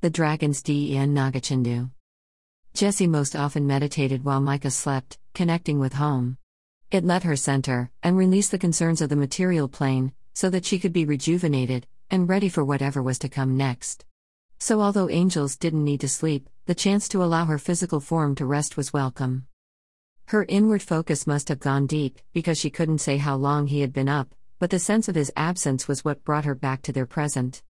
The Dragon's D.N. Nagachindu. Jesse most often meditated while Micah slept, connecting with home. It let her center and release the concerns of the material plane, so that she could be rejuvenated and ready for whatever was to come next. So, although angels didn't need to sleep, the chance to allow her physical form to rest was welcome. Her inward focus must have gone deep, because she couldn't say how long he had been up, but the sense of his absence was what brought her back to their present.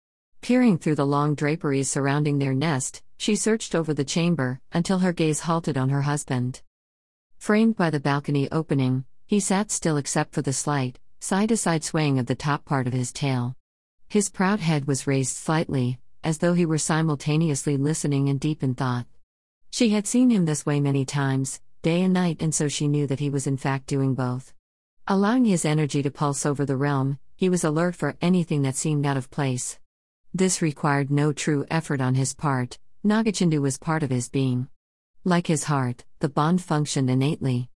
Peering through the long draperies surrounding their nest, she searched over the chamber until her gaze halted on her husband. Framed by the balcony opening, he sat still except for the slight, side to side swaying of the top part of his tail. His proud head was raised slightly, as though he were simultaneously listening and deep in thought. She had seen him this way many times, day and night, and so she knew that he was in fact doing both. Allowing his energy to pulse over the realm, he was alert for anything that seemed out of place. This required no true effort on his part, Nagachindu was part of his being. Like his heart, the bond functioned innately.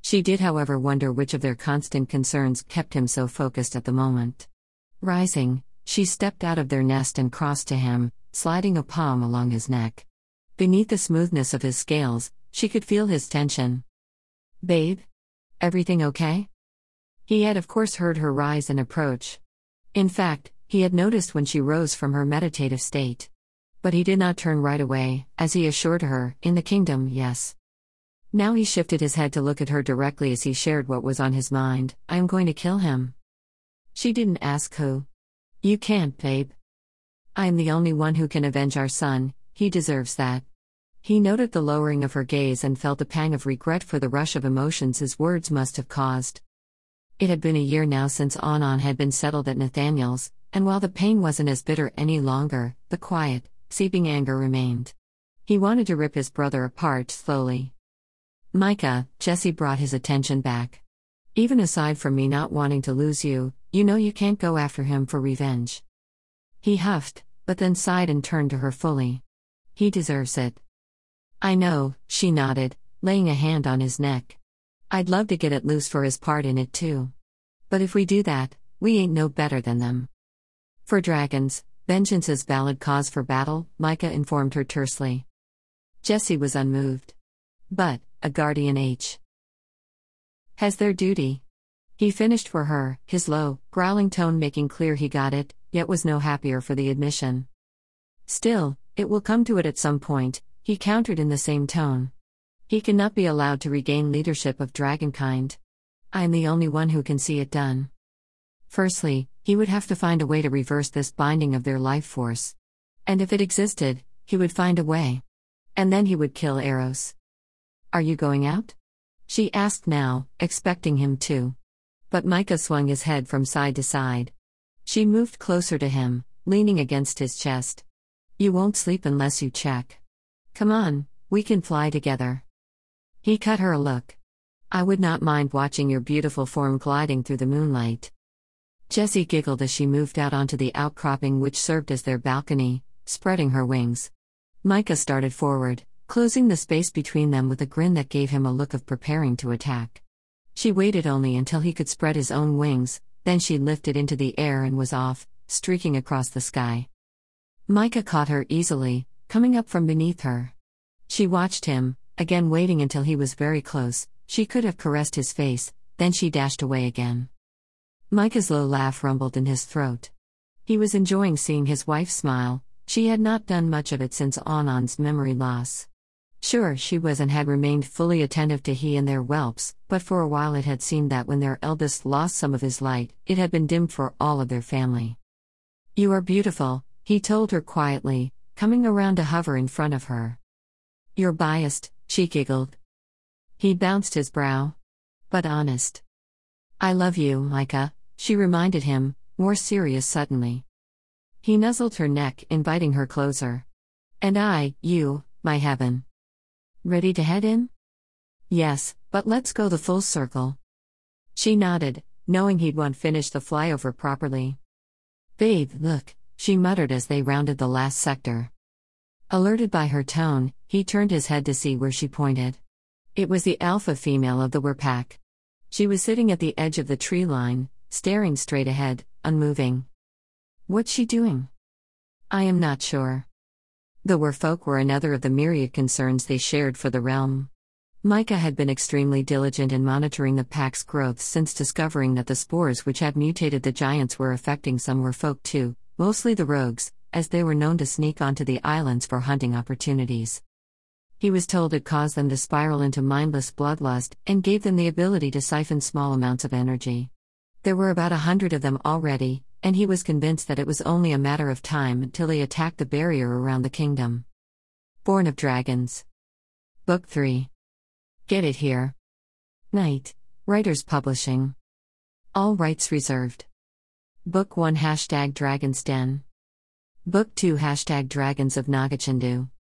She did, however, wonder which of their constant concerns kept him so focused at the moment. Rising, she stepped out of their nest and crossed to him, sliding a palm along his neck. Beneath the smoothness of his scales, she could feel his tension. Babe? Everything okay? He had, of course, heard her rise and approach. In fact, he had noticed when she rose from her meditative state. But he did not turn right away, as he assured her, in the kingdom, yes. Now he shifted his head to look at her directly as he shared what was on his mind I am going to kill him. She didn't ask who. You can't, babe. I am the only one who can avenge our son, he deserves that. He noted the lowering of her gaze and felt a pang of regret for the rush of emotions his words must have caused. It had been a year now since Anan had been settled at Nathaniel's, and while the pain wasn't as bitter any longer, the quiet, seeping anger remained. He wanted to rip his brother apart slowly. Micah, Jesse brought his attention back. Even aside from me not wanting to lose you, you know you can't go after him for revenge. He huffed, but then sighed and turned to her fully. He deserves it. I know, she nodded, laying a hand on his neck. I'd love to get it loose for his part in it too. But if we do that, we ain't no better than them. For dragons, vengeance is valid cause for battle, Micah informed her tersely. Jesse was unmoved. But, a guardian H. Has their duty. He finished for her, his low, growling tone making clear he got it, yet was no happier for the admission. Still, it will come to it at some point, he countered in the same tone. He cannot be allowed to regain leadership of dragonkind. I am the only one who can see it done. Firstly, he would have to find a way to reverse this binding of their life force. And if it existed, he would find a way. And then he would kill Eros. Are you going out? She asked now, expecting him to. But Micah swung his head from side to side. She moved closer to him, leaning against his chest. You won't sleep unless you check. Come on, we can fly together. He cut her a look. I would not mind watching your beautiful form gliding through the moonlight. Jesse giggled as she moved out onto the outcropping which served as their balcony, spreading her wings. Micah started forward, closing the space between them with a grin that gave him a look of preparing to attack. She waited only until he could spread his own wings, then she lifted into the air and was off, streaking across the sky. Micah caught her easily, coming up from beneath her. She watched him, again waiting until he was very close, she could have caressed his face, then she dashed away again. Micah's low laugh rumbled in his throat. He was enjoying seeing his wife smile, she had not done much of it since Anan's memory loss. Sure, she was and had remained fully attentive to he and their whelps, but for a while it had seemed that when their eldest lost some of his light, it had been dimmed for all of their family. You are beautiful, he told her quietly, coming around to hover in front of her. You're biased, she giggled. He bounced his brow. But honest. I love you, Micah, she reminded him, more serious suddenly. He nuzzled her neck, inviting her closer. And I, you, my heaven. Ready to head in? Yes, but let's go the full circle. She nodded, knowing he'd want to finish the flyover properly. Babe, look, she muttered as they rounded the last sector. Alerted by her tone, he turned his head to see where she pointed. It was the alpha female of the Were pack. She was sitting at the edge of the tree line, staring straight ahead, unmoving. What's she doing? I am not sure. The Werfolk were another of the myriad concerns they shared for the realm. Micah had been extremely diligent in monitoring the pack's growth since discovering that the spores which had mutated the giants were affecting some Werfolk too, mostly the rogues, as they were known to sneak onto the islands for hunting opportunities. He was told it caused them to spiral into mindless bloodlust and gave them the ability to siphon small amounts of energy. There were about a hundred of them already, and he was convinced that it was only a matter of time until they attacked the barrier around the kingdom. Born of Dragons. Book 3. Get it here. Night. Writers Publishing. All rights reserved. Book 1 Hashtag Dragon's Den. Book 2 Hashtag Dragons of Nagachindu.